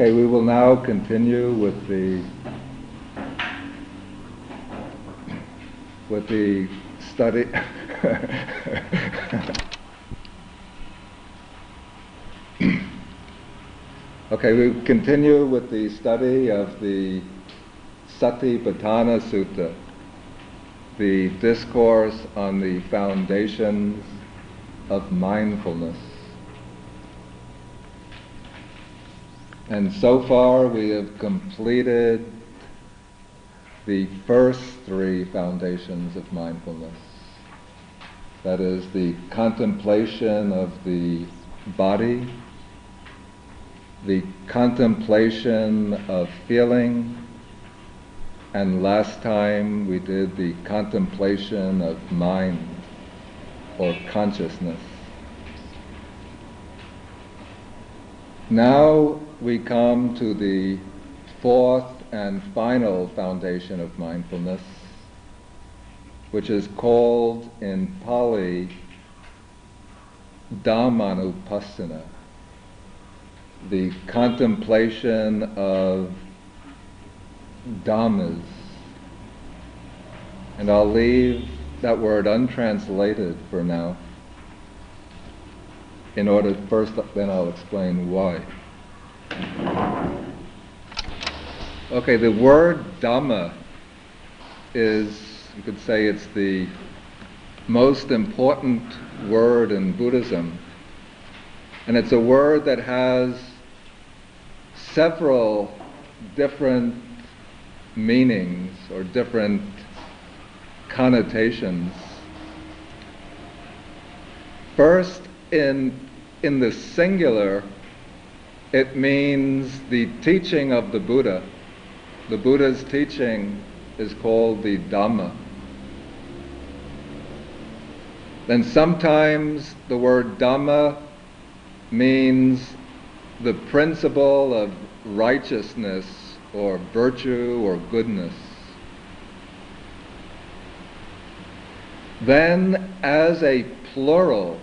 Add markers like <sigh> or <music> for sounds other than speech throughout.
Okay, we will now continue with the with the study. okay, we continue with the study of the Satipatthana Sutta, the discourse on the foundations of mindfulness. And so far we have completed the first three foundations of mindfulness. That is the contemplation of the body, the contemplation of feeling, and last time we did the contemplation of mind or consciousness. Now we come to the fourth and final foundation of mindfulness, which is called in Pali Dhammanupassana, the contemplation of Dhammas. And I'll leave that word untranslated for now. In order, first, then I'll explain why. Okay, the word Dhamma is, you could say, it's the most important word in Buddhism. And it's a word that has several different meanings or different connotations. First, in, in the singular, it means the teaching of the Buddha. The Buddha's teaching is called the Dhamma. Then sometimes the word Dhamma means the principle of righteousness or virtue or goodness. Then, as a plural,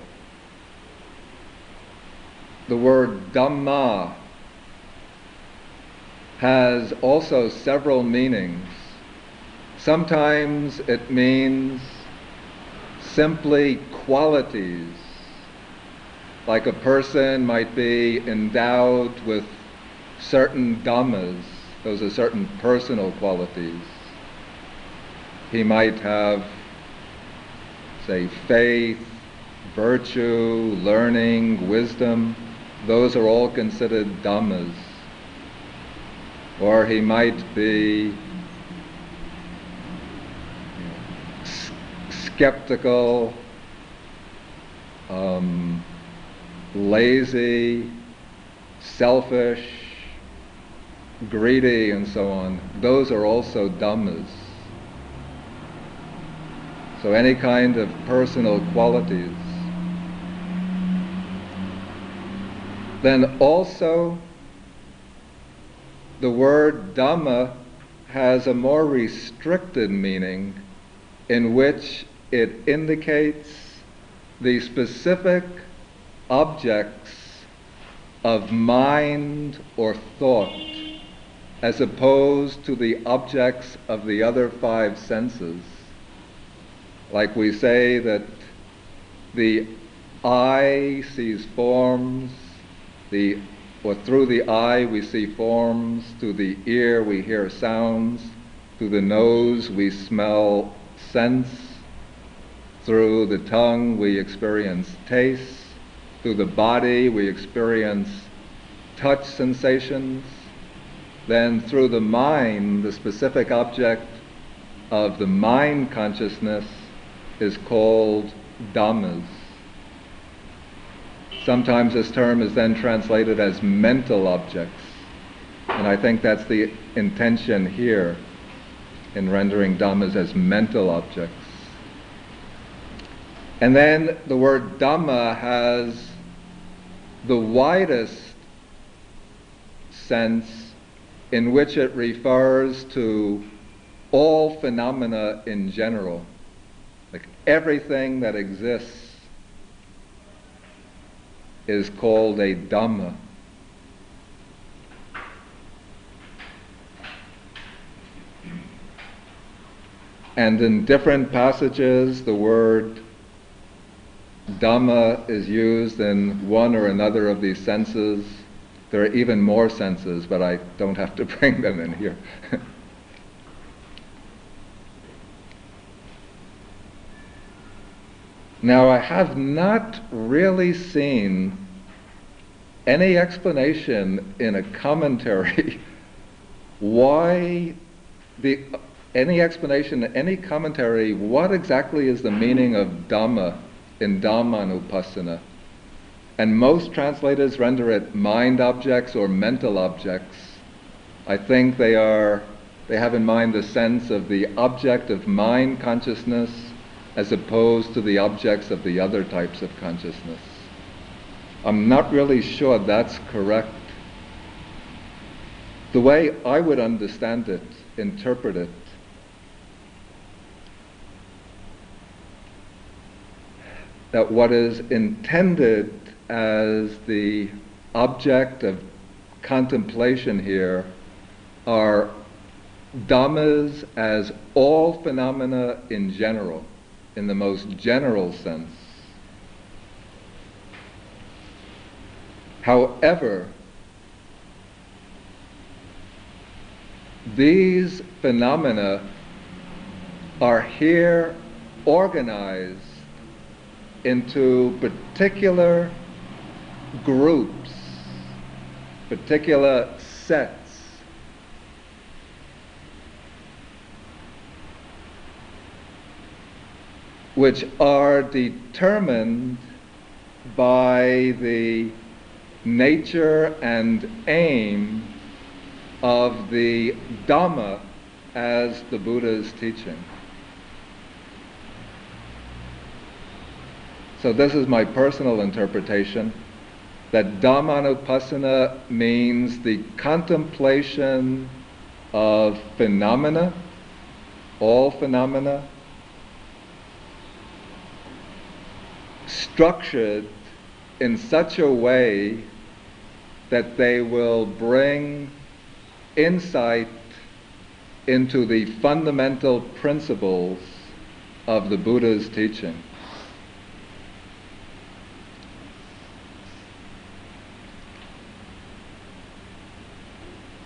the word Dhamma has also several meanings. Sometimes it means simply qualities, like a person might be endowed with certain dhammas, those are certain personal qualities. He might have, say, faith, virtue, learning, wisdom. Those are all considered dhammas. Or he might be skeptical, um, lazy, selfish, greedy, and so on. Those are also dhammas. So any kind of personal qualities. Then also, the word Dhamma has a more restricted meaning in which it indicates the specific objects of mind or thought as opposed to the objects of the other five senses. Like we say that the eye sees forms, the or through the eye we see forms, through the ear we hear sounds, through the nose we smell scents, through the tongue we experience taste, through the body we experience touch sensations, then through the mind, the specific object of the mind consciousness is called dhammas. Sometimes this term is then translated as mental objects. And I think that's the intention here in rendering dhammas as mental objects. And then the word dhamma has the widest sense in which it refers to all phenomena in general, like everything that exists is called a Dhamma. And in different passages, the word Dhamma is used in one or another of these senses. There are even more senses, but I don't have to <laughs> bring them in here. Now, I have not really seen any explanation in a commentary <laughs> why the any explanation, any commentary, what exactly is the meaning of Dhamma in Dhammanupassana? And most translators render it mind objects or mental objects. I think they are they have in mind the sense of the object of mind consciousness as opposed to the objects of the other types of consciousness. I'm not really sure that's correct. The way I would understand it, interpret it, that what is intended as the object of contemplation here are dhammas as all phenomena in general, in the most general sense. However, these phenomena are here organized into particular groups, particular sets. Which are determined by the nature and aim of the Dhamma as the Buddha's teaching. So this is my personal interpretation that Dhammanupassana means the contemplation of phenomena, all phenomena, structured in such a way that they will bring insight into the fundamental principles of the Buddha's teaching.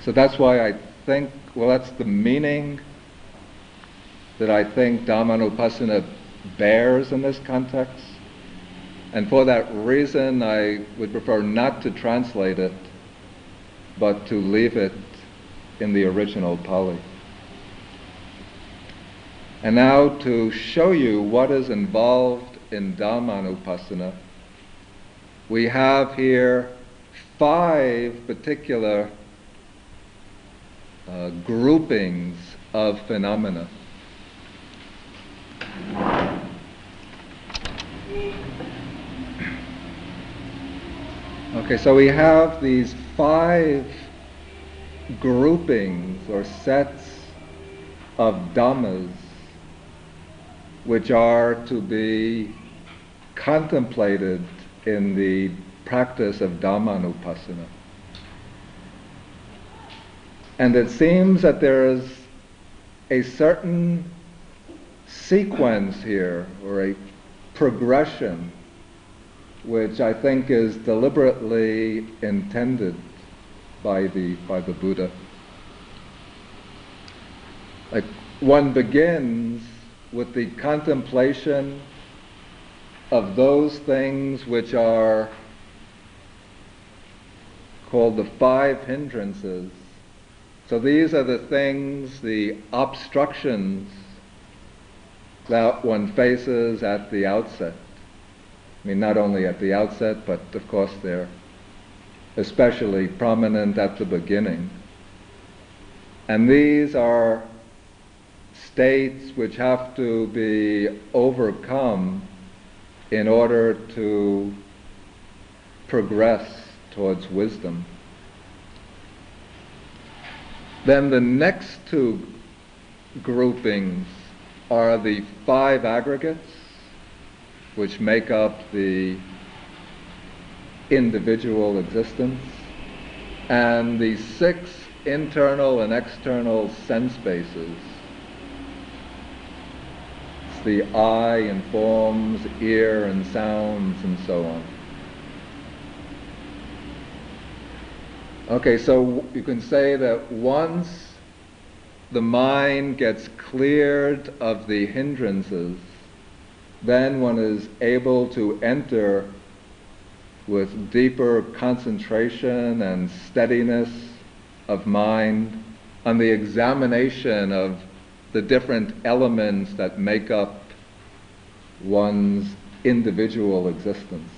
So that's why I think, well, that's the meaning that I think Dhammanupassana bears in this context. And for that reason, I would prefer not to translate it, but to leave it in the original Pali. And now to show you what is involved in Dhammanupassana, we have here five particular uh, groupings of phenomena. Okay, so we have these five groupings or sets of dhammas which are to be contemplated in the practice of Dhammanupassana. And it seems that there is a certain sequence here, or a progression, which I think is deliberately intended by the, by the Buddha. Like one begins with the contemplation of those things which are called the five hindrances so these are the things, the obstructions that one faces at the outset. Mean, not only at the outset, but of course they're especially prominent at the beginning. And these are states which have to be overcome in order to progress towards wisdom. Then the next two groupings are the five aggregates, which make up the individual existence, and the six internal and external sense bases, the eye informs ear and sounds and so on. Okay, so you can say that once the mind gets cleared of the hindrances, then one is able to enter with deeper concentration and steadiness of mind on the examination of the different elements that make up one's individual existence.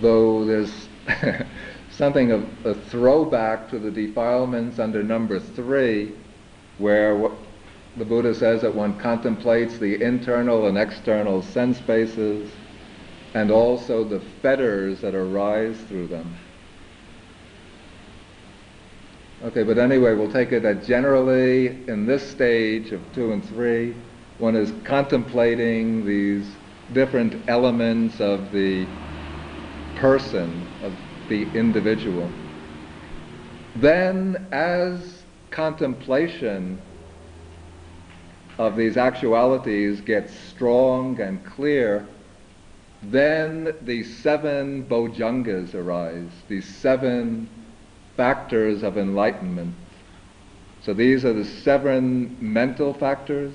Though there's <laughs> something of a throwback to the defilements under number three, where the Buddha says that one contemplates the internal and external sense bases and also the fetters that arise through them. Okay, but anyway, we'll take it that generally in this stage of two and three, one is contemplating these different elements of the person, of the individual. Then, as contemplation of these actualities gets strong and clear, then the seven bojjhangas arise, these seven factors of enlightenment. So these are the seven mental factors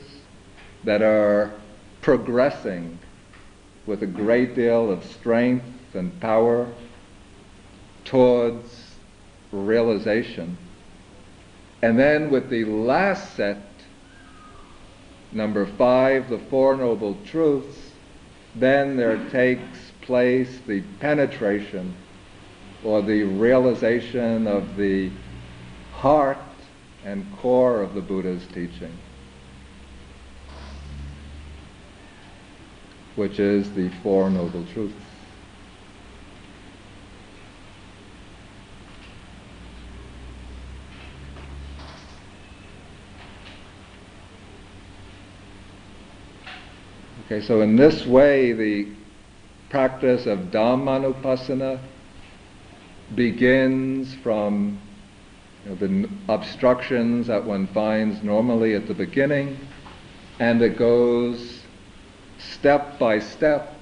that are progressing with a great deal of strength and power towards realization. And then with the last set, number five, the Four Noble Truths, then there takes place the penetration or the realization of the heart and core of the Buddha's teaching, which is the Four Noble Truths. Okay, so in this way, the practice of Dhammanupassana begins from you know, the obstructions that one finds normally at the beginning, and it goes step by step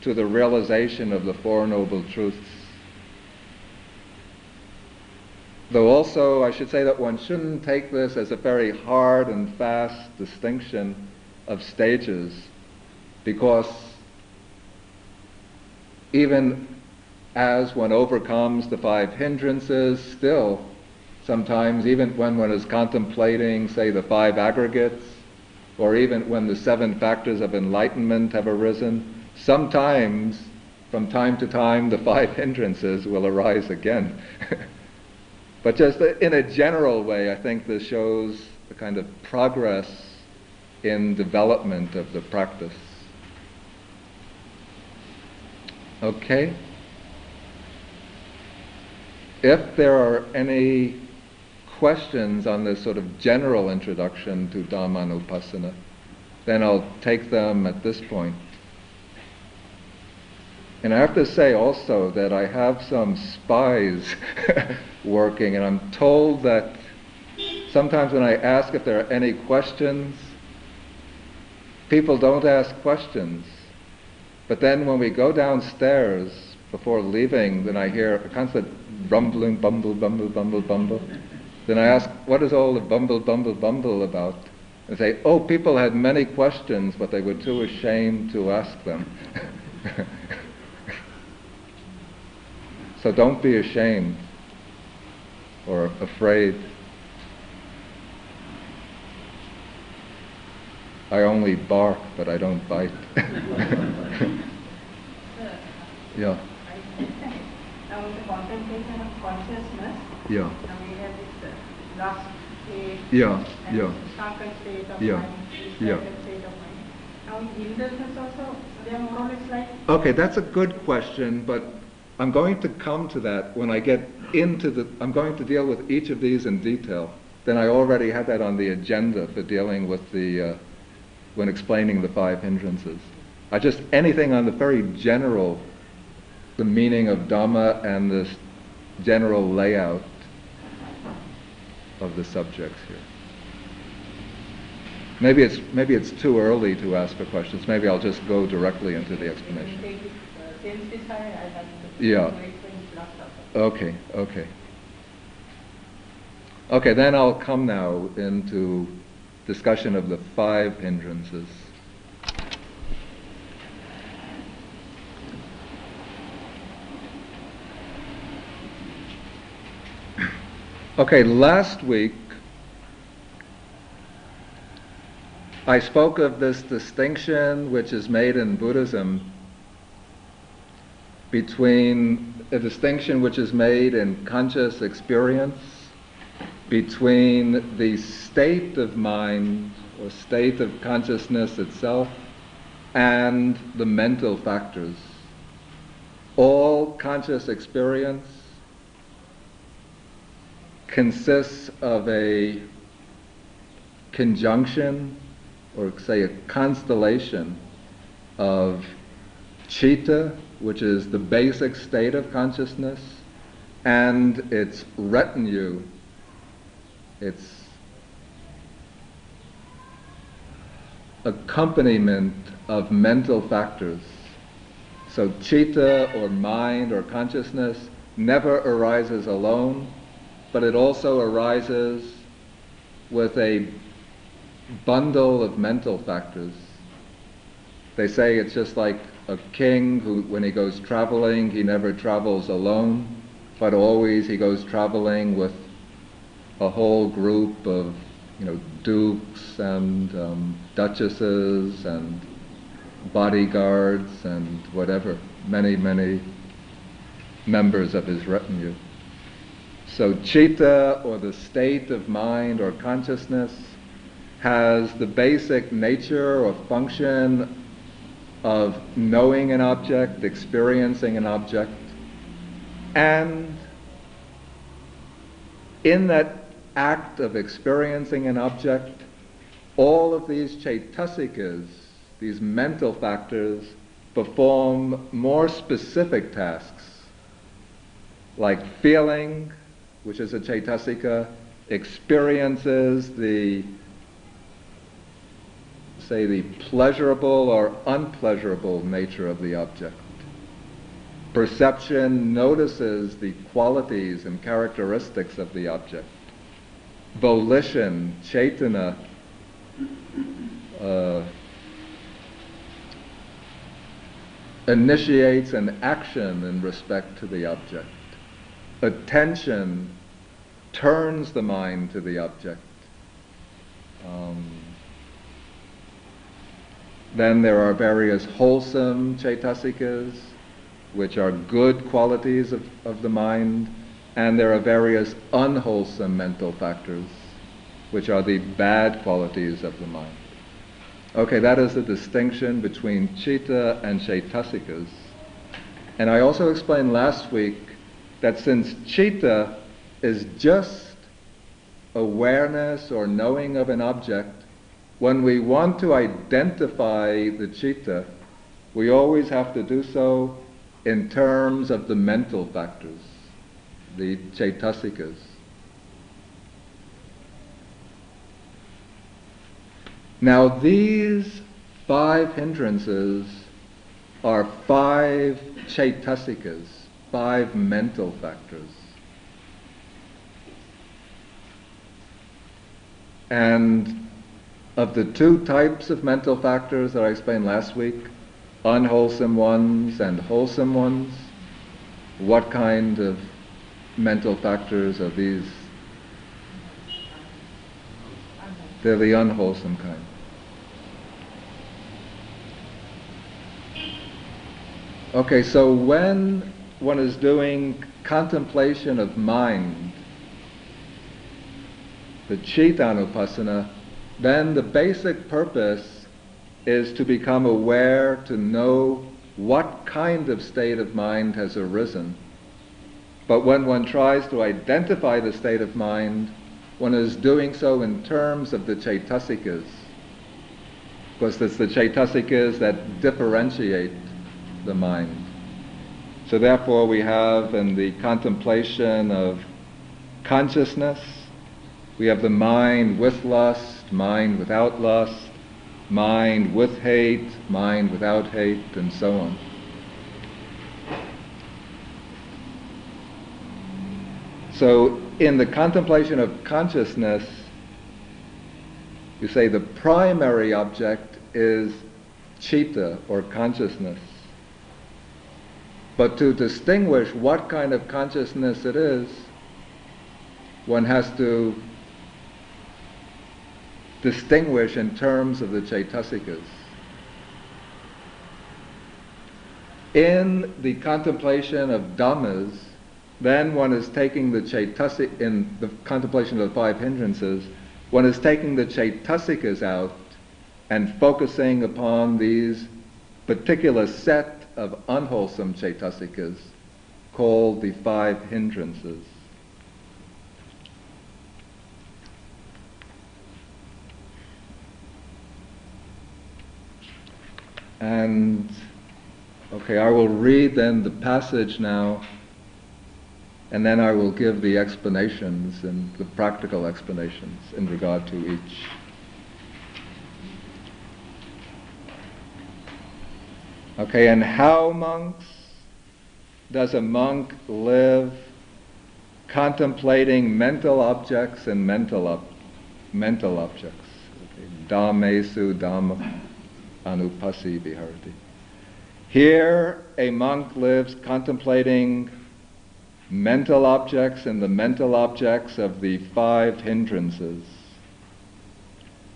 to the realization of the Four Noble Truths. Though also, I should say that one shouldn't take this as a very hard and fast distinction of stages because even as one overcomes the five hindrances, still, sometimes, even when one is contemplating, say, the five aggregates, or even when the seven factors of enlightenment have arisen, sometimes, from time to time, the five hindrances will arise again. <laughs> but just in a general way, I think this shows the kind of progress in development of the practice. Okay? If there are any questions on this sort of general introduction to Dhammanupassana, then I'll take them at this point. And I have to say also that I have some spies <laughs> working, and I'm told that sometimes when I ask if there are any questions, people don't ask questions. But then when we go downstairs before leaving, then I hear a constant rumbling, bumble, bumble, bumble, bumble. Then I ask, what is all the bumble, bumble, bumble about? And say, oh, people had many questions, but they were too ashamed to ask them. <laughs> so don't be ashamed or afraid. I only bark, but I don't bite. <laughs> yeah. Now, the contemplation of consciousness, Yeah. now we have this uh, last state, Yeah. and Yeah. second state of Yeah. mind, Yeah. state of mind. Now, indulgence also, they are more or less like, Okay, that's a good question, but I'm going to come to that when I get into the. I'm going to deal with each of these in detail. Then I already had that on the agenda for dealing with the. Uh, when explaining the five hindrances. I just anything on the very general, the meaning of Dhamma and this general layout. of the subjects here. Maybe it's, maybe it's too early to ask for questions. Maybe I'll just go directly into the explanation. Uh, since this time, I have to Yeah. to explain last chapter. Okay, okay. Okay, then I'll come now into discussion of the five hindrances. Okay, last week I spoke of this distinction which is made in Buddhism between a distinction which is made in conscious experience between the state of mind or state of consciousness itself and the mental factors. All conscious experience consists of a conjunction or say a constellation of chitta, which is the basic state of consciousness, and its retinue, its accompaniment of mental factors. So chitta or mind or consciousness never arises alone, but it also arises with a bundle of mental factors. They say it's just like a king who, when he goes traveling, he never travels alone, but always he goes traveling with a whole group of, you know, dukes and um, duchesses and bodyguards and whatever, many, many members of his retinue. So chitta, or the state of mind or consciousness, has the basic nature or function of knowing an object, experiencing an object, and in that act of experiencing an object, all of these chaitasikas, these mental factors, perform more specific tasks, like feeling, which is a chaitasika, experiences the say the pleasurable or unpleasurable nature of the object. Perception notices the qualities and characteristics of the object. Volition, chaitana, uh, initiates an action in respect to the object. Attention turns the mind to the object. Um, then there are various wholesome chaitasikas, which are good qualities of, of the mind, and there are various unwholesome mental factors, which are the bad qualities of the mind. Okay, that is the distinction between chitta and chaitasikas. And I also explained last week that since chitta is just awareness or knowing of an object, when we want to identify the chitta, we always have to do so in terms of the mental factors, the chaitasikas. Now, these five hindrances are five chaitasikas, five mental factors. And of the two types of mental factors that I explained last week, unwholesome ones and wholesome ones, what kind of mental factors are these? They're the unwholesome kind. Okay, so when one is doing contemplation of mind, the Chittanupassana, then the basic purpose is to become aware, to know what kind of state of mind has arisen. But when one tries to identify the state of mind, one is doing so in terms of the chaitasikas, because it's the chaitasikas that differentiate the mind. So therefore we have in the contemplation of consciousness, We have the mind with lust, mind without lust, mind with hate, mind without hate, and so on. So, in the contemplation of consciousness, you say the primary object is chitta or consciousness. But to distinguish what kind of consciousness it is, one has to distinguish in terms of the Chaitasikas. In the contemplation of Dhammas, then one is taking the Chaitasik, in the contemplation of the five hindrances, one is taking the Chaitasikas out and focusing upon these particular set of unwholesome Chaitasikas called the five hindrances. And, okay, I will read then the passage now, and then I will give the explanations and the practical explanations in regard to each. Okay, and how, monks, does a monk live contemplating mental objects and mental, ob- mental objects? Dhammesu Dhamma Anupasi Viharati. Here, a monk lives contemplating mental objects and the mental objects of the five hindrances.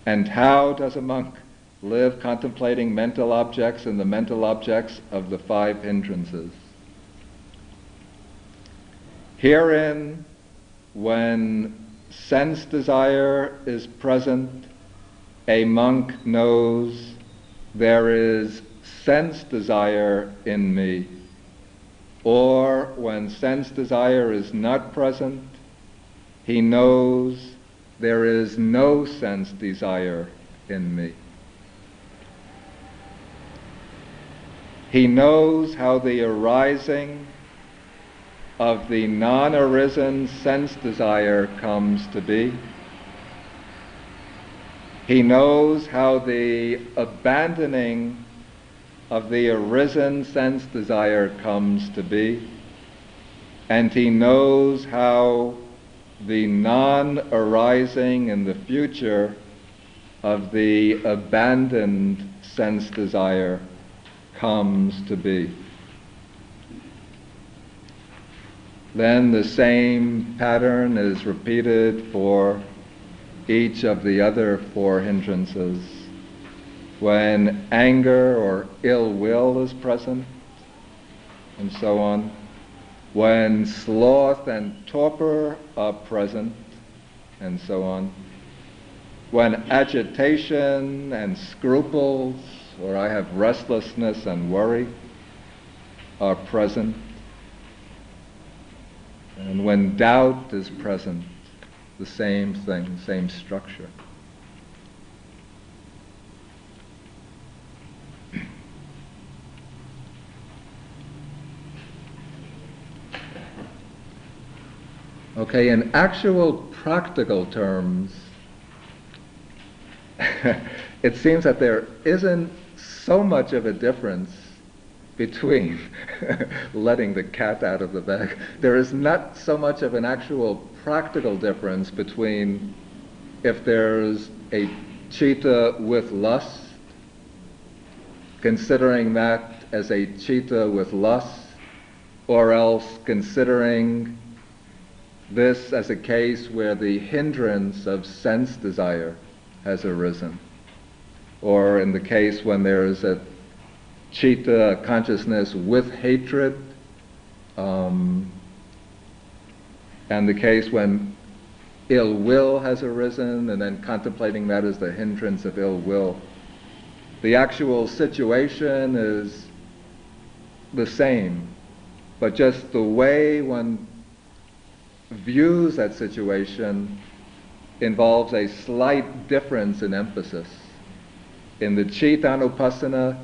And how does a monk live contemplating mental objects and the mental objects of the five hindrances? Herein, when sense desire is present, a monk knows there is sense desire in me. Or when sense desire is not present, he knows there is no sense desire in me. He knows how the arising of the non arisen sense desire comes to be. He knows how the abandoning of the arisen sense desire comes to be. And he knows how the non arising in the future of the abandoned sense desire comes to be. Then the same pattern is repeated for each of the other four hindrances. When anger or ill will is present, and so on. When sloth and torpor are present, and so on. When agitation and scruples, or I have restlessness and worry, are present. And when doubt is present, the same thing, same structure. Okay, in actual practical terms, <laughs> it seems that there isn't so much of a difference between <laughs> letting the cat out of the bag. There is not so much of an actual practical difference between if there's a cheetah with lust, considering that as a cheetah with lust, or else considering this as a case where the hindrance of sense desire has arisen, or in the case when there is a chitta consciousness with hatred, um, and the case when ill will has arisen, and then contemplating that as the hindrance of ill will. The actual situation is the same, but just the way one views that situation involves a slight difference in emphasis. In the Chittanupassana,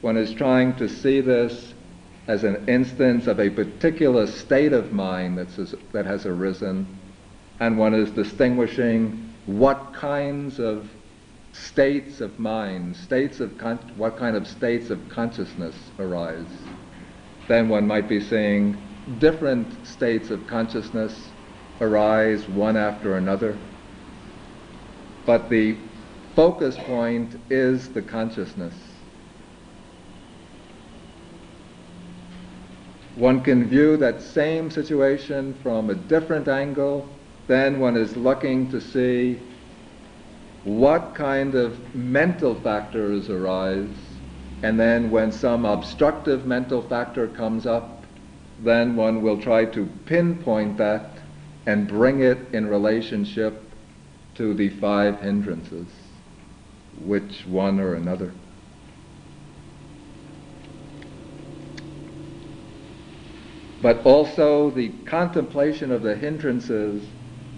one is trying to see this as an instance of a particular state of mind that's, that has arisen, and one is distinguishing what kinds of states of mind, states of con- what kind of states of consciousness arise. Then one might be seeing different states of consciousness arise one after another. But the focus point is the consciousness. One can view that same situation from a different angle, then one is looking to see what kind of mental factors arise, and then when some obstructive mental factor comes up, then one will try to pinpoint that and bring it in relationship to the five hindrances, which one or another. But also the contemplation of the hindrances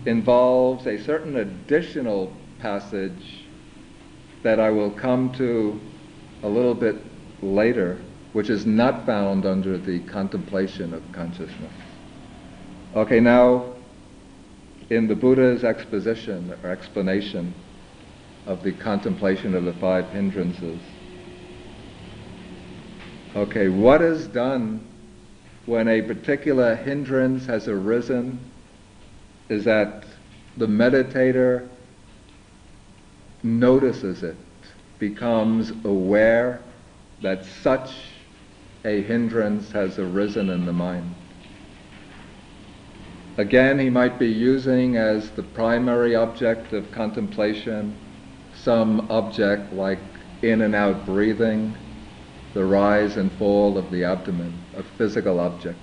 involves a certain additional passage that I will come to a little bit later, which is not found under the contemplation of consciousness. Okay, now in the Buddha's exposition or explanation of the contemplation of the five hindrances. Okay, what is done when a particular hindrance has arisen is that the meditator notices it, becomes aware that such a hindrance has arisen in the mind. Again, he might be using as the primary object of contemplation some object like in and out breathing, the rise and fall of the abdomen, a physical object.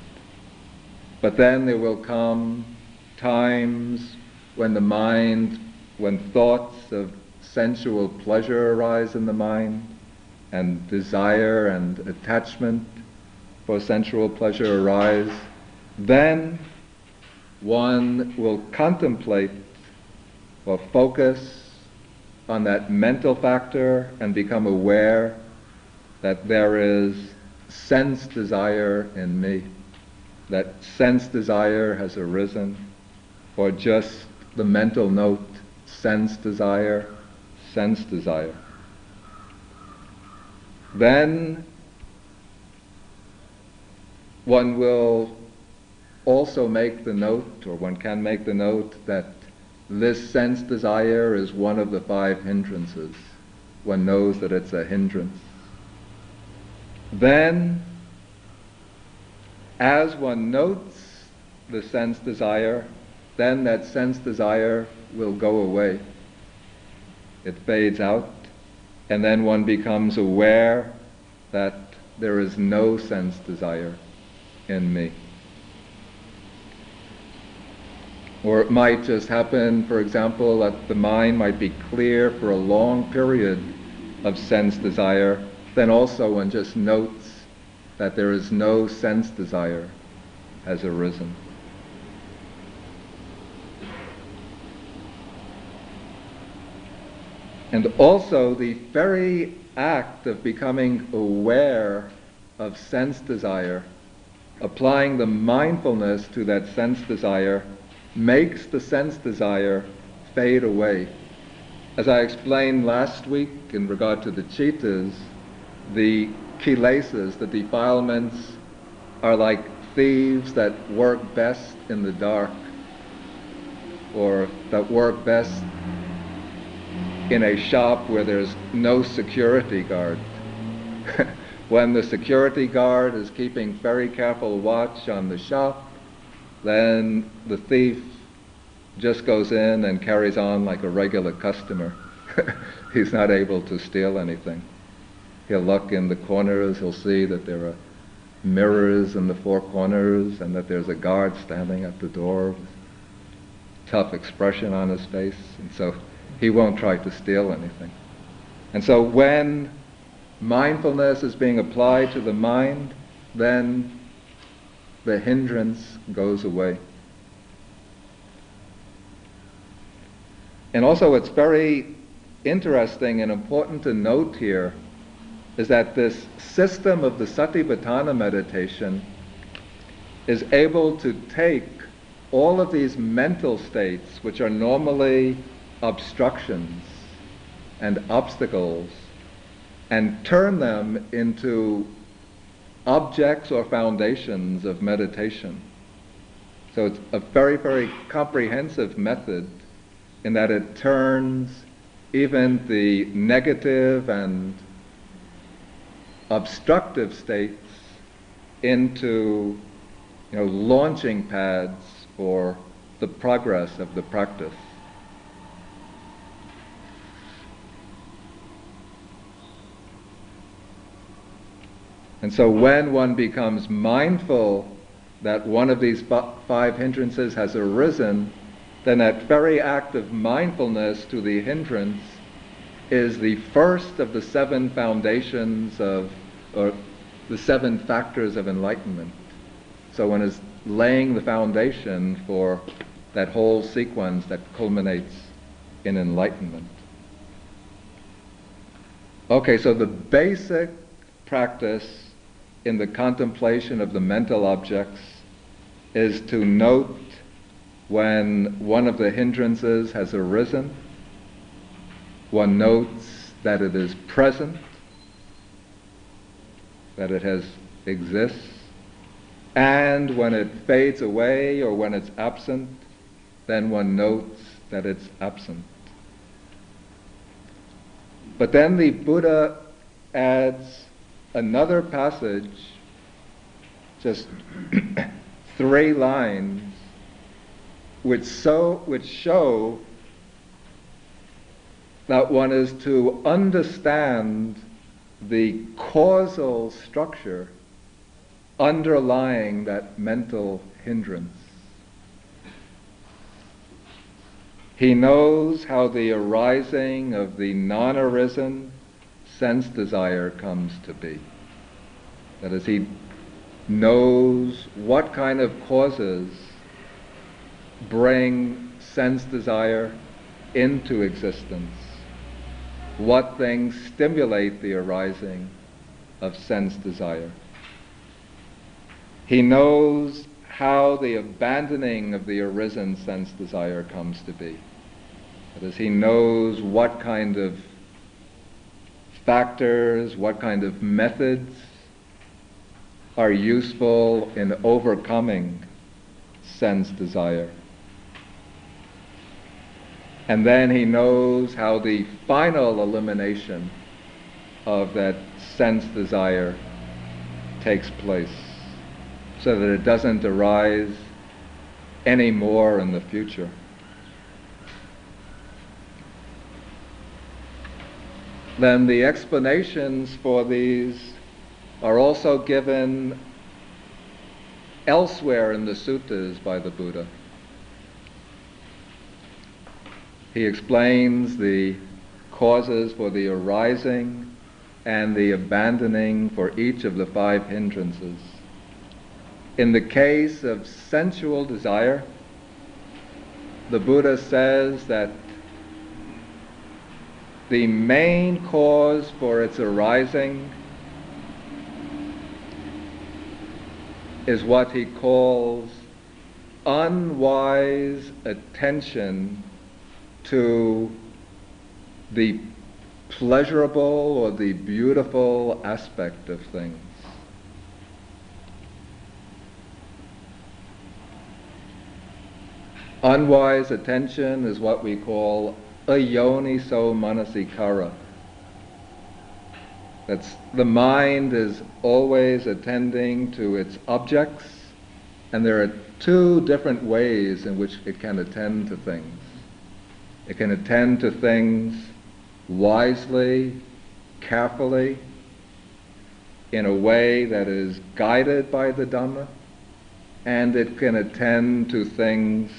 But then there will come times when the mind, when thoughts of sensual pleasure arise in the mind, and desire and attachment for sensual pleasure arise, then one will contemplate or focus on that mental factor and become aware that there is sense desire in me, that sense desire has arisen, or just the mental note, sense desire, sense desire. Then one will also make the note, or one can make the note, that this sense desire is one of the five hindrances. One knows that it's a hindrance. Then, as one notes the sense desire, then that sense desire will go away. It fades out, and then one becomes aware that there is no sense desire in me. Or it might just happen, for example, that the mind might be clear for a long period of sense desire. Then also one just notes that there is no sense desire has arisen. And also the very act of becoming aware of sense desire, applying the mindfulness to that sense desire, makes the sense desire fade away. As I explained last week in regard to the chittas, the kilesas, the defilements, are like thieves that work best in the dark or that work best in a shop where there's no security guard. <laughs> when the security guard is keeping very careful watch on the shop, then the thief just goes in and carries on like a regular customer. <laughs> He's not able to steal anything. He'll look in the corners, he'll see that there are mirrors in the four corners and that there's a guard standing at the door with tough expression on his face, and so he won't try to steal anything. And so when mindfulness is being applied to the mind, then the hindrance goes away. And also, it's very interesting and important to note here is that this system of the Satipatthana meditation is able to take all of these mental states, which are normally obstructions and obstacles, and turn them into objects or foundations of meditation. So it's a very, very comprehensive method in that it turns even the negative and obstructive states into you know, launching pads for the progress of the practice. And so when one becomes mindful that one of these five hindrances has arisen, then that very act of mindfulness to the hindrance is the first of the seven foundations of, or the seven factors of enlightenment. So one is laying the foundation for that whole sequence that culminates in enlightenment. Okay, so the basic practice in the contemplation of the mental objects is to note when one of the hindrances has arisen. One notes that it is present, that it has exists, and when it fades away or when it's absent, then one notes that it's absent. But then the Buddha adds another passage, just <clears throat> three lines, which, so, which show that one is to understand the causal structure underlying that mental hindrance. He knows how the arising of the non arisen sense desire comes to be. That is, he knows what kind of causes bring sense desire into existence, what things stimulate the arising of sense desire. He knows how the abandoning of the arisen sense desire comes to be. That is, he knows what kind of factors, what kind of methods are useful in overcoming sense desire. And then he knows how the final elimination of that sense desire takes place so that it doesn't arise anymore in the future. then the explanations for these are also given elsewhere in the suttas by the Buddha. He explains the causes for the arising and the abandoning for each of the five hindrances. In the case of sensual desire, the Buddha says that the main cause for its arising is what he calls unwise attention to the pleasurable or the beautiful aspect of things. Unwise attention is what we call ayoniso manasikara. The mind is always attending to its objects, and there are two different ways in which it can attend to things. It can attend to things wisely, carefully, in a way that is guided by the Dhamma, and it can attend to things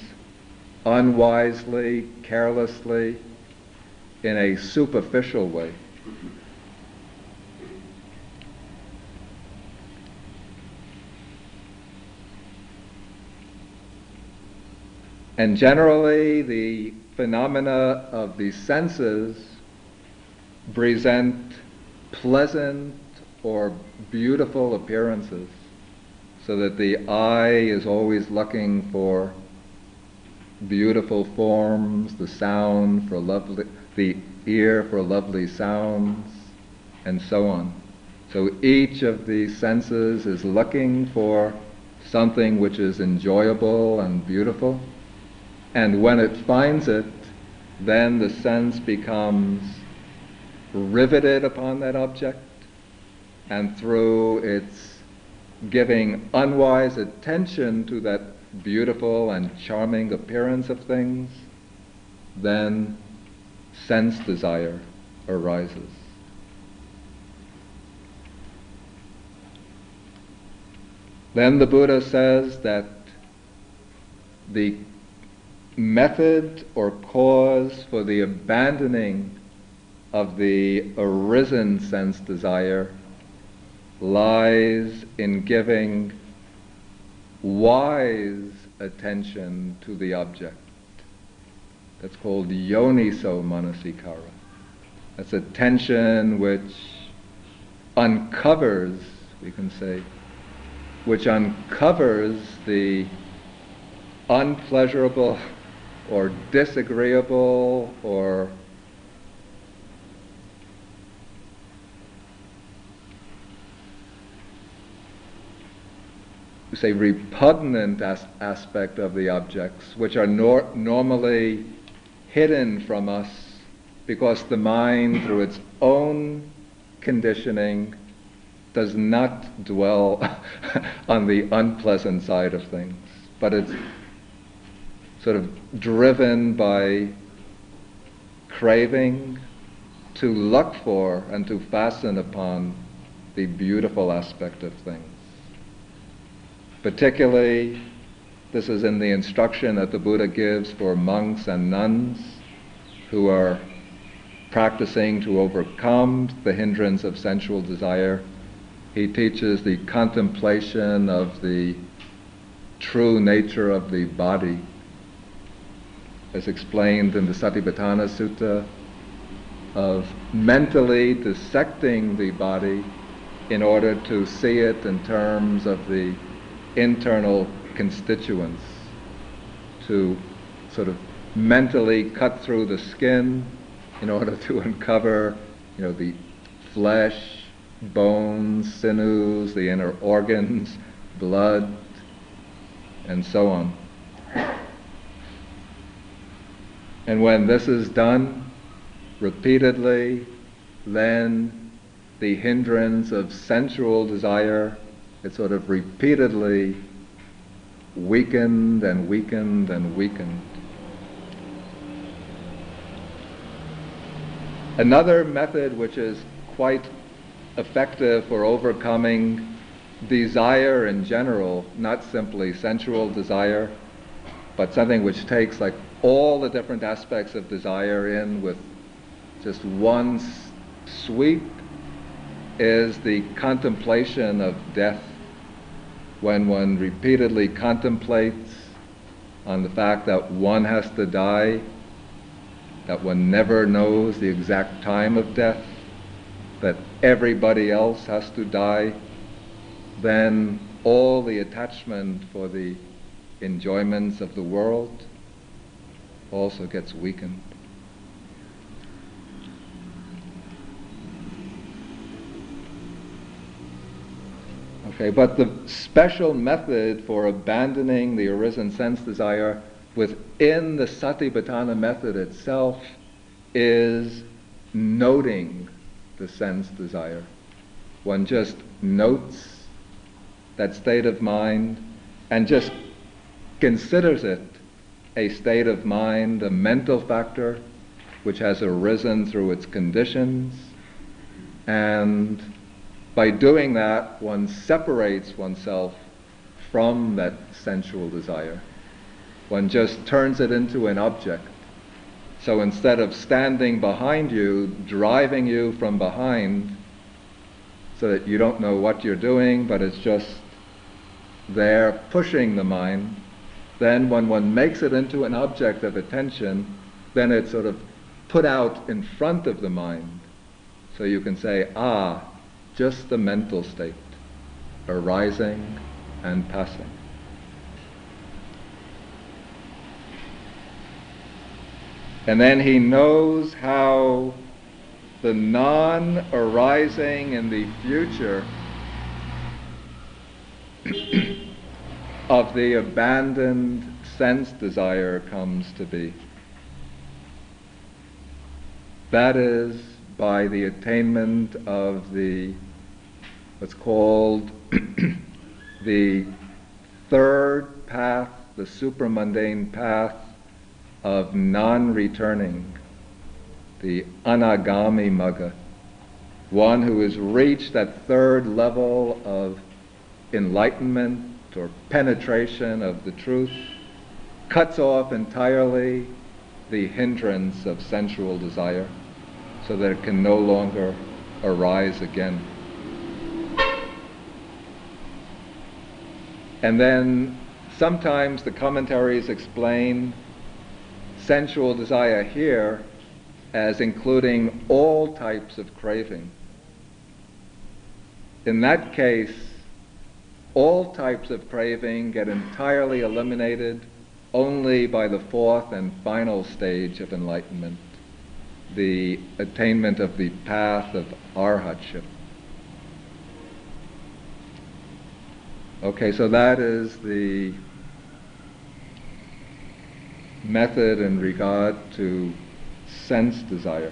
unwisely, carelessly, in a superficial way. And generally, the phenomena of the senses present pleasant or beautiful appearances, so that the eye is always looking for beautiful forms, the sound for lovely, the ear for lovely sounds, and so on. So each of these senses is looking for something which is enjoyable and beautiful. And when it finds it, then the sense becomes riveted upon that object, and through its giving unwise attention to that beautiful and charming appearance of things, then sense desire arises. Then the Buddha says that the method or cause for the abandoning of the arisen sense desire lies in giving wise attention to the object. That's called yoniso manasikara. That's attention which uncovers, we can say, which uncovers the unpleasurable or disagreeable or say repugnant as- aspect of the objects, which are nor- normally hidden from us because the mind, through its own conditioning, does not dwell <laughs> on the unpleasant side of things, but it's sort of driven by craving to look for and to fasten upon the beautiful aspect of things. Particularly, this is in the instruction that the Buddha gives for monks and nuns who are practicing to overcome the hindrance of sensual desire he teaches the contemplation of the true nature of the body, as explained in the Satipatthana Sutta, of mentally dissecting the body in order to see it in terms of the internal constituents, to sort of mentally cut through the skin in order to <laughs> uncover, you know, the flesh bones, sinews, the inner organs, blood, and so on. And when this is done repeatedly, then the hindrance of sensual desire is sort of repeatedly weakened and weakened and weakened. Another method which is quite effective for overcoming desire in general, not simply sensual desire, but something which takes like all the different aspects of desire in with just one sweep is the contemplation of death. When one repeatedly contemplates on the fact that one has to die, that one never knows the exact time of death, that everybody else has to die, then all the attachment for the enjoyments of the world also gets weakened. Okay, but the special method for abandoning the arisen sense desire within the Satipatthana method itself is noting the sense desire. One just notes that state of mind and just considers it a state of mind, a mental factor which has arisen through its conditions. And by doing that, one separates oneself from that sensual desire. One just turns it into an object so instead of standing behind you, driving you from behind, so that you don't know what you're doing, but it's just there pushing the mind, then when one makes it into an object of attention, then it's sort of put out in front of the mind. So you can say, ah, just the mental state, arising and passing. And then he knows how the non arising in the future of the abandoned sense desire comes to be. That is by the attainment of the what's called <clears throat> the third path, the supramundane path of non returning, the anagami magga, one who has reached that third level of enlightenment or penetration of the truth, cuts off entirely the hindrance of sensual desire so that it can no longer arise again. And then sometimes the commentaries explain sensual desire here as including all types of craving. In that case, all types of craving get entirely eliminated only by the fourth and final stage of enlightenment, the attainment of the path of arhatship. Okay, so that is the method in regard to sense desire.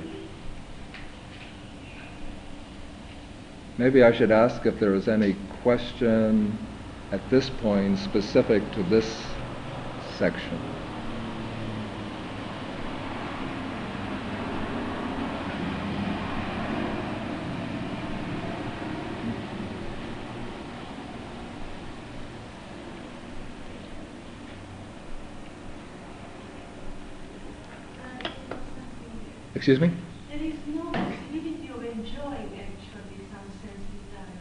Maybe I should ask if there is any question at this point specific to this section. Excuse me? There is no possibility of enjoying actually some sense.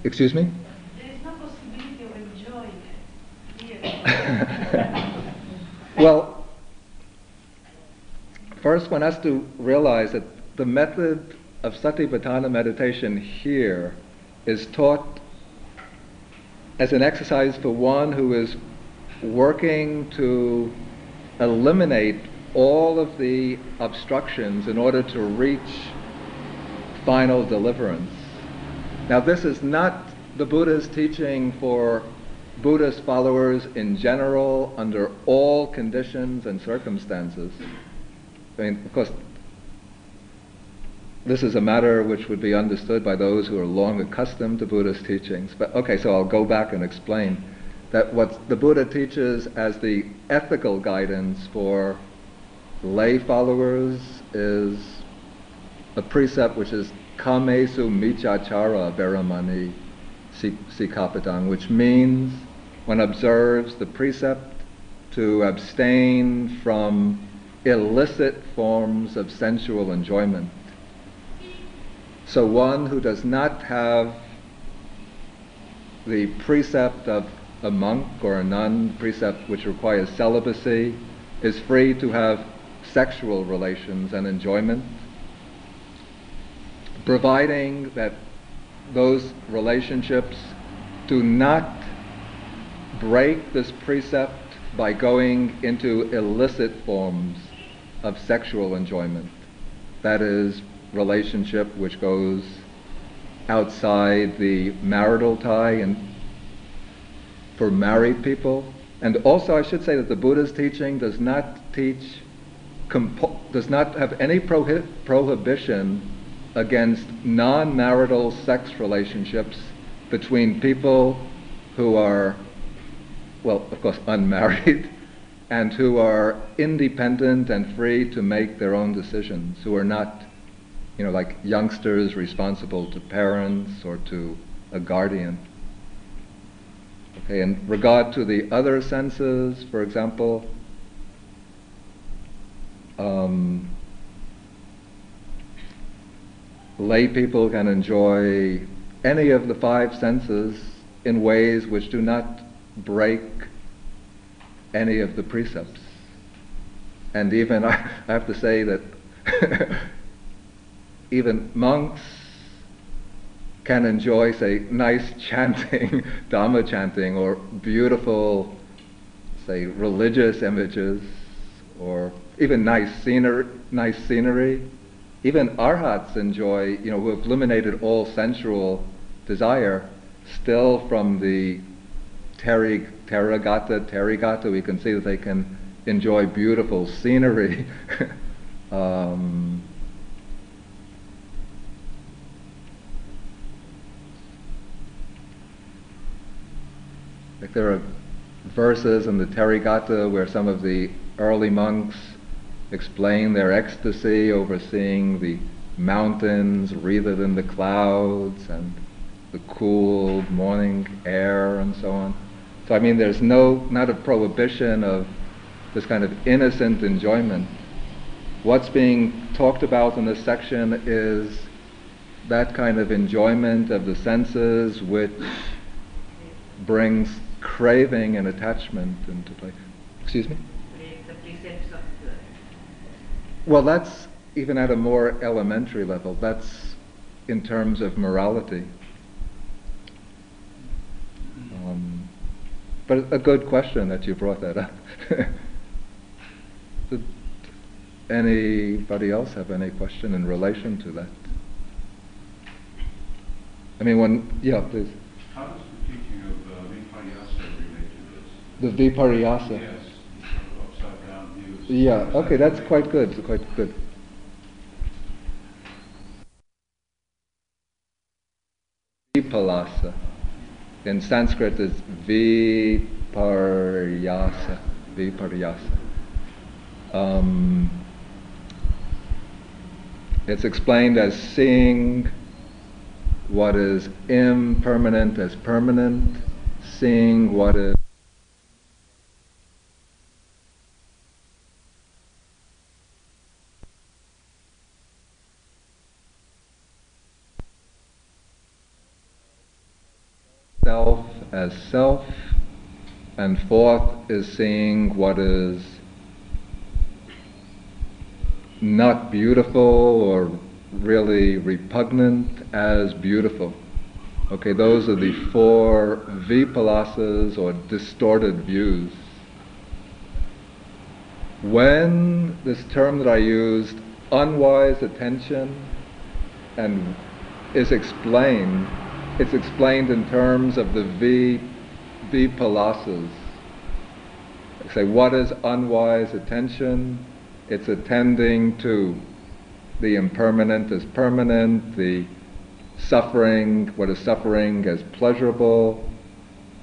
Excuse me? There is no possibility of enjoying it. Really. Well, first one has to realize that the method of satipatthana meditation here is taught as an exercise for one who is working to eliminate all of the obstructions in order to reach final deliverance. Now, this is not the Buddha's teaching for Buddhist followers in general under all conditions and circumstances. I mean, of course, this is a matter which would be understood by those who are long accustomed to Buddhist teachings. But okay, so I'll go back and explain that what the Buddha teaches as the ethical guidance for lay followers is a precept which is kamesu micchacara veramani sikapadang, which means one observes the precept to abstain from illicit forms of sensual enjoyment. So one who does not have the precept of a monk or a nun, precept which requires celibacy, is free to have sexual relations and enjoyment, providing that those relationships do not break this precept by going into illicit forms of sexual enjoyment. That is, relationship which goes outside the marital tie and for married people. And also, I should say that the Buddha's teaching does not teach, compo- does not have any prohi- prohibition against non marital sex relationships between people who are well, of course, unmarried, <laughs> and who are independent and free to make their own decisions, who are not, you know, like youngsters responsible to parents or to a guardian. Okay, in regard to the other senses, for example, um, lay people can enjoy any of the five senses in ways which do not break any of the precepts. And even, <laughs> I have to say that <laughs> even monks can enjoy, say, nice <laughs> chanting, Dhamma chanting, or beautiful, say, religious images, or even nice scenery, nice scenery. Even arhats enjoy, you know, who have eliminated all sensual desire, still from the teri, theragatha, therigatha, we can see that they can enjoy beautiful scenery. <laughs> um, like there are verses in the Therigatha where some of the early monks explain their ecstasy over seeing the mountains wreathed in the clouds and the cool morning air and so on. So I mean, there's no not a prohibition of this kind of innocent enjoyment. What's being talked about in this section is that kind of enjoyment of the senses which brings craving and attachment into play. Excuse me? Well, that's even at a more elementary level. That's in terms of morality. Um, but a good question that you brought that up. Did <laughs> anybody else have any question in relation to that? I mean, when, yeah, please. How does the teaching of uh, Viparyasa relate to this? The Viparyasa. Yes, upside down views. Yeah, okay, that's quite good, quite good. Vipallasa. In Sanskrit is Viparyasa. Viparyasa. Um, it's explained as seeing what is impermanent as permanent, seeing what is self as self, and fourth is seeing what is not beautiful or really repugnant as beautiful. Okay, those are the four vipallasas or distorted views. When this term that I used, unwise attention, and is explained, it's explained in terms of the V, vipallasas. Say, what is unwise attention? It's attending to the impermanent as permanent, the suffering, what is suffering as pleasurable,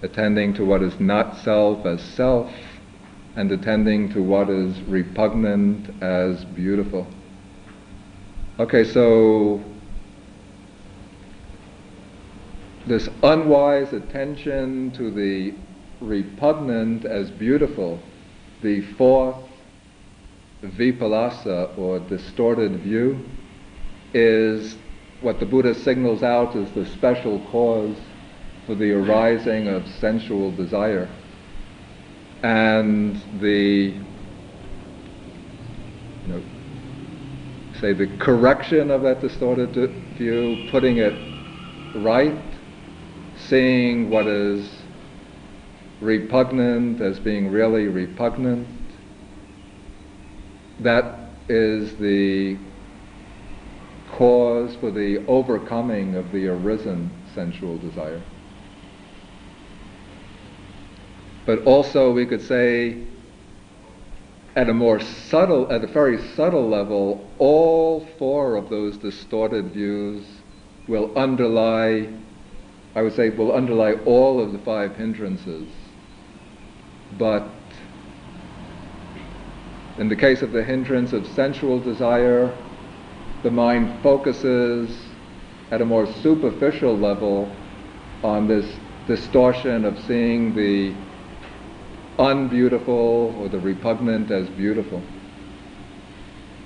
attending to what is not self as self, and attending to what is repugnant as beautiful. Okay, so this unwise attention to the repugnant as beautiful, the fourth vipallasa or distorted view, is what the Buddha signals out as the special cause for the arising of sensual desire. And the, you know, say the correction of that distorted view, putting it right, seeing what is repugnant as being really repugnant, that is the cause for the overcoming of the arisen sensual desire. But also, we could say, at a more subtle, at a very subtle level, all four of those distorted views will underlie, I would say, will underlie all of the five hindrances. But in the case of the hindrance of sensual desire, the mind focuses at a more superficial level on this distortion of seeing the unbeautiful or the repugnant as beautiful.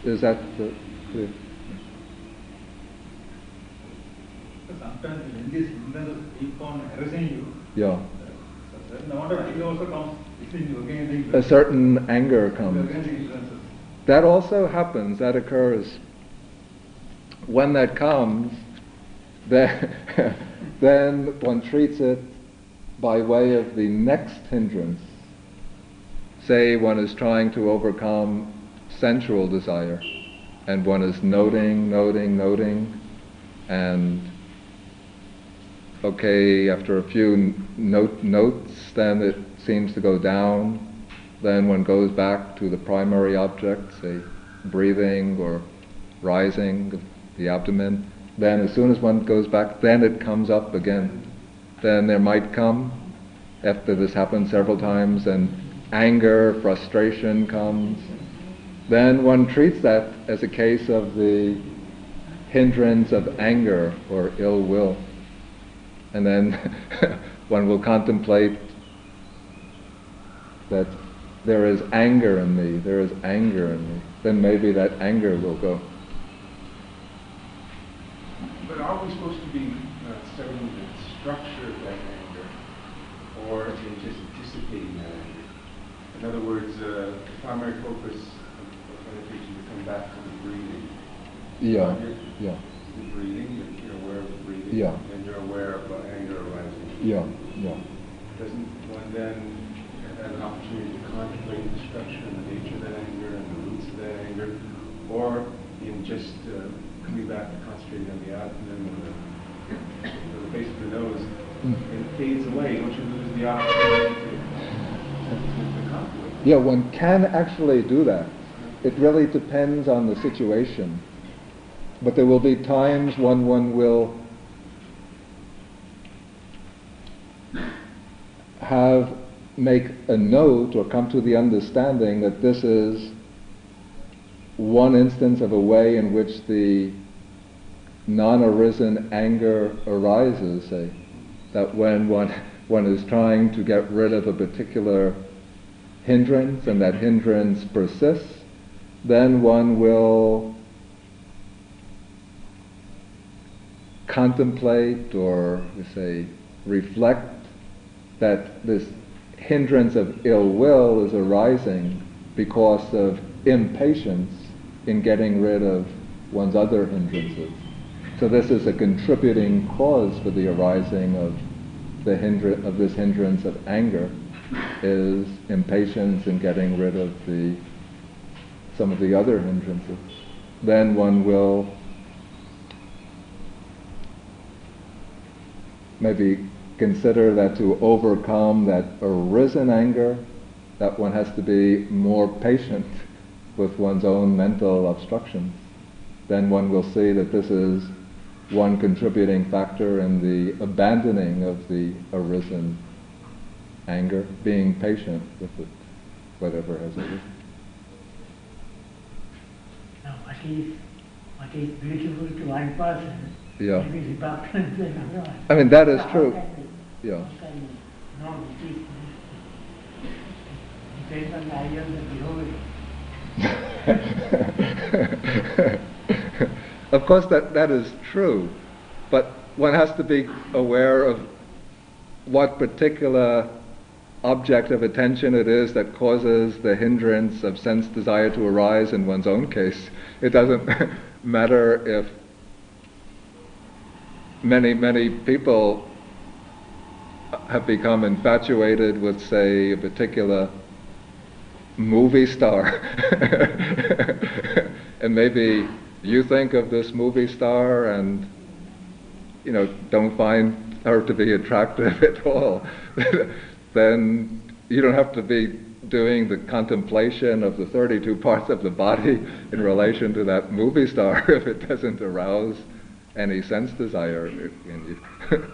Is that the, clear? Sometimes when this hindrances keep on harassing you, Yeah. uh, certain amount of anger also comes within you against the A hindrances. Keep on harassing you, uh, a certain anger comes. Against the hindrances. That also happens, that occurs. When that comes, then, <laughs> then one treats it by way of the next hindrance. say one is trying to overcome sensual desire, and one is noting, noting, noting, and okay, after a few note, notes, then it seems to go down. Then one goes back to the primary object, say breathing or rising of the abdomen. Then, as soon as one goes back, then it comes up again. Then there might come, after this happens several times, and anger, frustration comes. Then one treats that as a case of the hindrance of anger or ill will. And then <laughs> one will contemplate that there is anger in me, there is anger in me. Then maybe that anger will go. But are we supposed to be uh, studying the structure of that anger, or just anticipating that anger? In other words, uh, the primary focus of meditation to come back to the breathing. Yeah, You're- yeah, The breathing, you're- aware of the breathing. Yeah. And you're aware of uh. Yeah, yeah. Doesn't one then have an opportunity to contemplate the structure and the nature of that anger and the roots of that anger? Or in just uh, coming back and concentrating on the abdomen or the, the base of the nose, Mm. it fades away, don't you lose the opportunity to, to contemplate? Yeah, one can actually do that. It really depends on the situation. But there will be times when one will have make a note or come to the understanding that this is one instance of a way in which the non-arisen anger arises, say, that when one, one is trying to get rid of a particular hindrance and that hindrance persists, then one will contemplate or say reflect that this hindrance of ill will is arising because of impatience in getting rid of one's other hindrances. So this is a contributing cause for the arising of the hindr- of this hindrance of anger is impatience in getting rid of the some of the other hindrances. Then one will maybe consider that to overcome that arisen anger, that one has to be more patient with one's own mental obstructions. Then one will see that this is one contributing factor in the abandoning of the arisen anger, being patient with it, whatever has arisen. Now, what is, what is beautiful to one person, Yeah. maybe repugnant to another. I mean, that is true. Yeah. How can we know this? Depends on the eye of the beholder. of course, that, that is true, but one has to be aware of what particular object of attention it is that causes the hindrance of sense desire to arise in one's own case. It doesn't <laughs> matter if many, many people have become infatuated with, say, a particular movie star. <laughs> and maybe you think of this movie star and, you know, don't find her to be attractive <laughs> at all. <laughs> then you don't have to be doing the contemplation of the 32 parts of the body in relation to that movie star if it doesn't arouse any sense desire in you.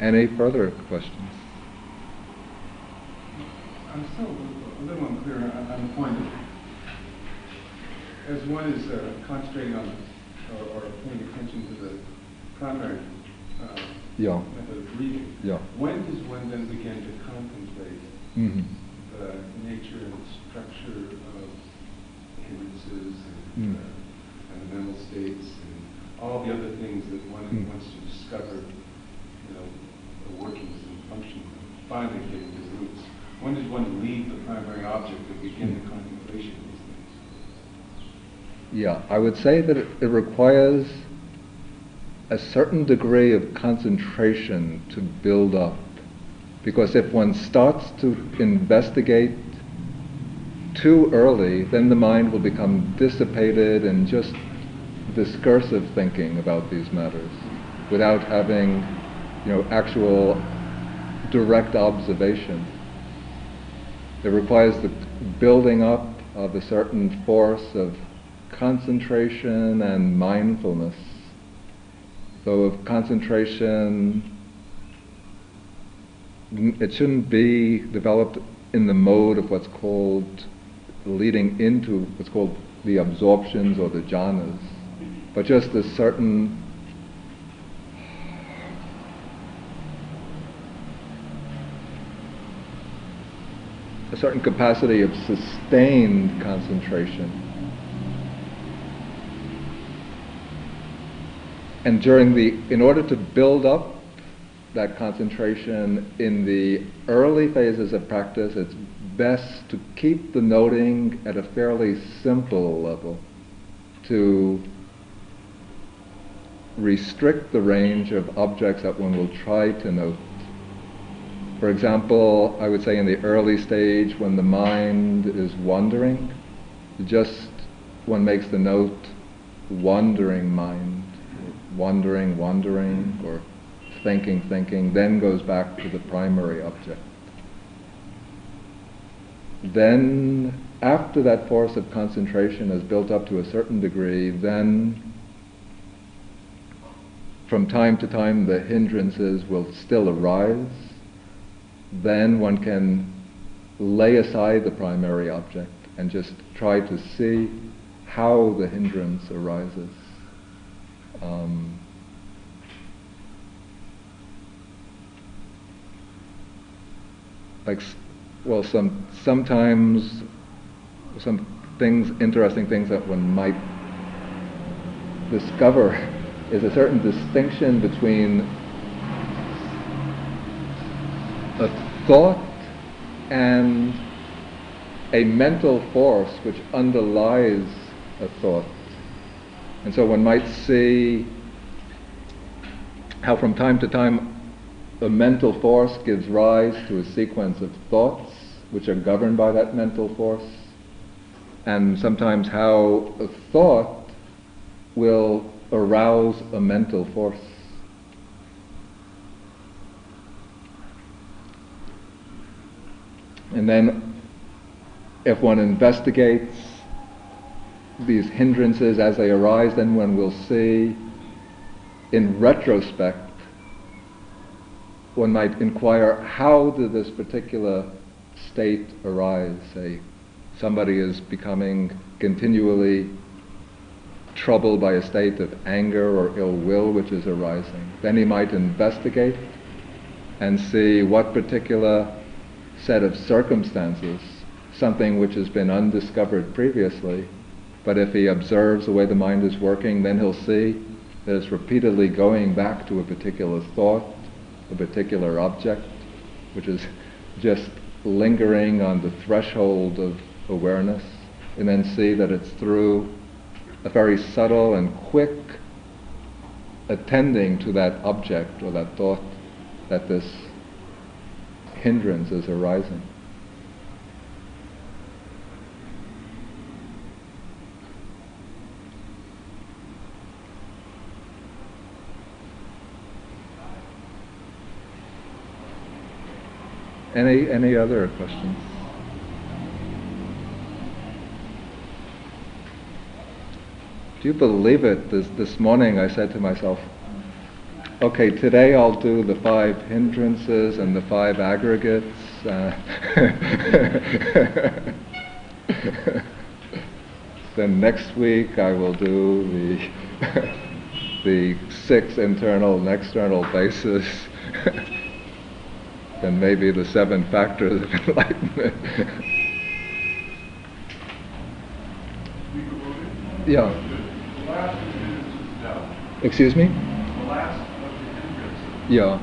Any further questions? I'm still a little unclear on, the point as one is uh, concentrating on, or, or paying attention to the primary uh, Yeah. method of reading, Yeah. when does one then begin to contemplate hmm the nature and structure of hindrances Mm. and, uh, and the mental states and all the other things that one Mm. wants to discover, you know, the workings and function, finally getting to the roots. When does one leave the primary object and begin contemplate contemplation of these things. Yeah, I would say that it, it requires a certain degree of concentration to build up. Because if one starts to investigate too early, then the mind will become dissipated and just discursive thinking about these matters without having, you know, actual direct observation. It requires the building up of a certain force of concentration and mindfulness. So, of concentration, it shouldn't be developed in the mode of what's called leading into what's called the absorptions or the jhanas, but just a certain certain capacity of sustained concentration. And during the, in order to build up that concentration in the early phases of practice, it's best to keep the noting at a fairly simple level, to restrict the range of objects that one will try to note. For example, I would say in the early stage when the mind is wandering, just one makes the note wandering mind, wandering, wandering, or thinking, thinking, then goes back to the primary object. Then, after that force of concentration has built up to a certain degree, then from time to time the hindrances will still arise. Then one can lay aside the primary object and just try to see how the hindrance arises. Um, like, well, some sometimes some things, interesting things that one might discover <laughs> is a certain distinction between a thought and a mental force which underlies a thought. And so one might see how from time to time a mental force gives rise to a sequence of thoughts which are governed by that mental force, and sometimes how a thought will arouse a mental force. And then, if one investigates these hindrances as they arise, then one will see in retrospect, one might inquire how did this particular state arise? Say, somebody is becoming continually troubled by a state of anger or ill will which is arising. Then he might investigate and see what particular set of circumstances, something which has been undiscovered previously, but if he observes the way the mind is working, then he'll see that it's repeatedly going back to a particular thought, a particular object, which is just lingering on the threshold of awareness, and then see that it's through a very subtle and quick attending to that object or that thought that this hindrance is arising. Any any other questions? Do you believe it? This this morning I said to myself, okay, today I'll do the five hindrances and the five aggregates. Uh, <laughs> then next week I will do the <laughs> the six internal and external bases. <laughs> then maybe the seven factors of enlightenment. yeah. The last hindrance is doubt. Excuse me? The last of the hindrances, Yeah.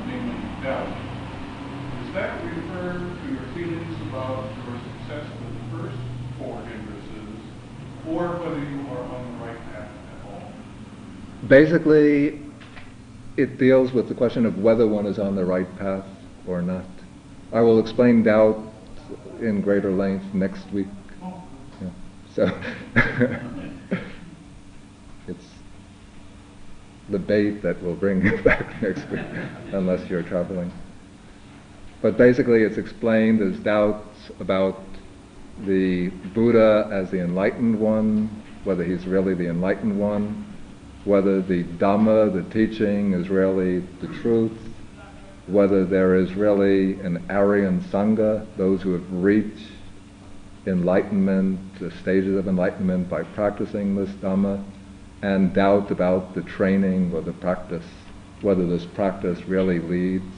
Does that refer to your feelings about your success with the first four hindrances? or whether you are on the right path at all. Basically, it deals with the question of whether one is on the right path or not. I will explain doubt in greater length next week. Oh, Yeah. So <laughs> it's the bait that will bring you <laughs> back next week, unless you're traveling. But basically, it's explained as doubts about the Buddha as the enlightened one, whether he's really the enlightened one, whether the Dhamma, the teaching, is really the truth, whether there is really an Aryan Sangha, those who have reached enlightenment, the stages of enlightenment by practicing this Dhamma, and doubt about the training or the practice, whether this practice really leads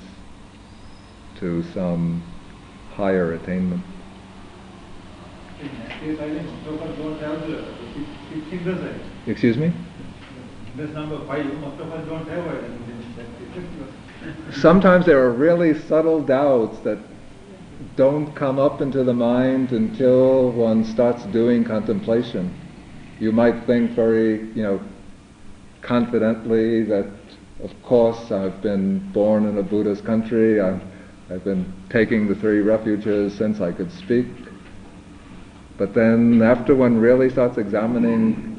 to some higher attainment. Excuse me? Sometimes there are really subtle doubts that don't come up into the mind until one starts doing contemplation. You might think very, you know, confidently that, of course, I've been born in a Buddhist country. I've, I've been taking the three refuges since I could speak. But then, after one really starts examining,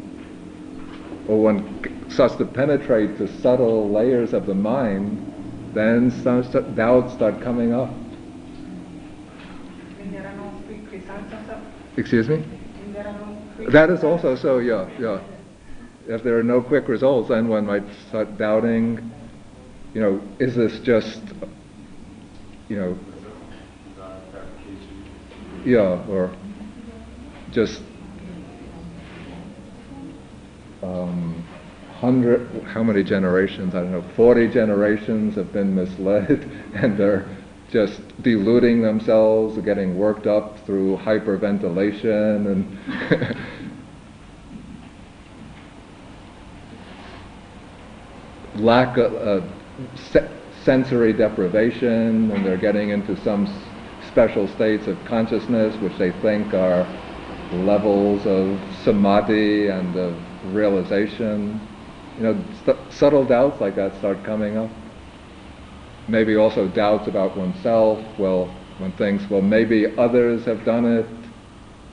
or one starts to penetrate the subtle layers of the mind, then some st- doubts start coming up. When there are no quick results also, Excuse me? That is also so, yeah, yeah. If there are no quick results, then one might start doubting, you know, is this just, you know, yeah, or just um, hundred, how many generations? I don't know. Forty generations have been misled, <laughs> and they're just deluding themselves, getting worked up through hyperventilation and. <laughs> lack of uh, se- sensory deprivation, and they're getting into some s- special states of consciousness which they think are levels of samadhi and of realization. You know, st- subtle doubts like that start coming up. Maybe also doubts about oneself. Well, one thinks, well, maybe others have done it,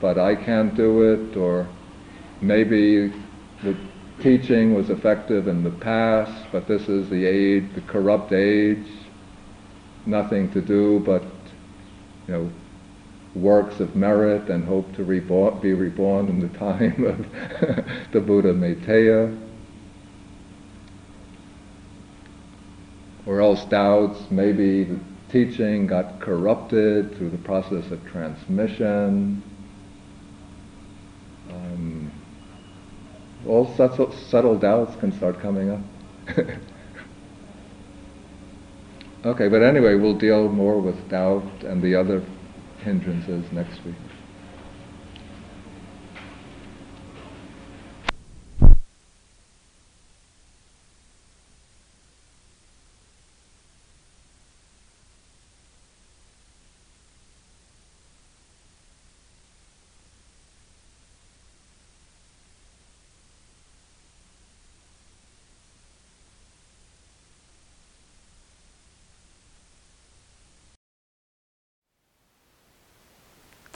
but I can't do it, or maybe the teaching was effective in the past, but this is the age, the corrupt age, nothing to do but, you know, works of merit and hope to reborn, be reborn in the <laughs> time of <laughs> the Buddha Maitreya. Or else doubts maybe the teaching got corrupted through the process of transmission. Um, all subtle, subtle doubts can start coming up. <laughs> okay, but anyway, we'll deal more with doubt and the other hindrances next week.